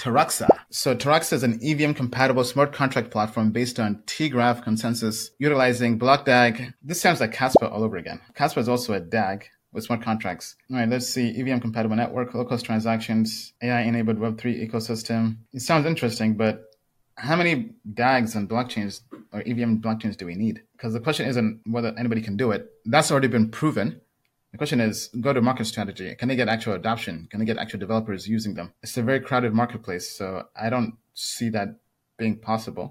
Taraxa. So Taraxa is an EVM compatible smart contract platform based on T-Graph consensus utilizing block DAG. This sounds like Kaspa all over again. Kaspa is also a DAG with smart contracts. All right, let's see EVM compatible network, low cost transactions, AI enabled Web3 ecosystem. It sounds interesting, but how many DAGs and blockchains or EVM blockchains do we need? Because the question isn't whether anybody can do it. That's already been proven. The question is go to market strategy. Can they get actual adoption? Can they get actual developers using them? It's a very crowded marketplace, so I don't see that being possible.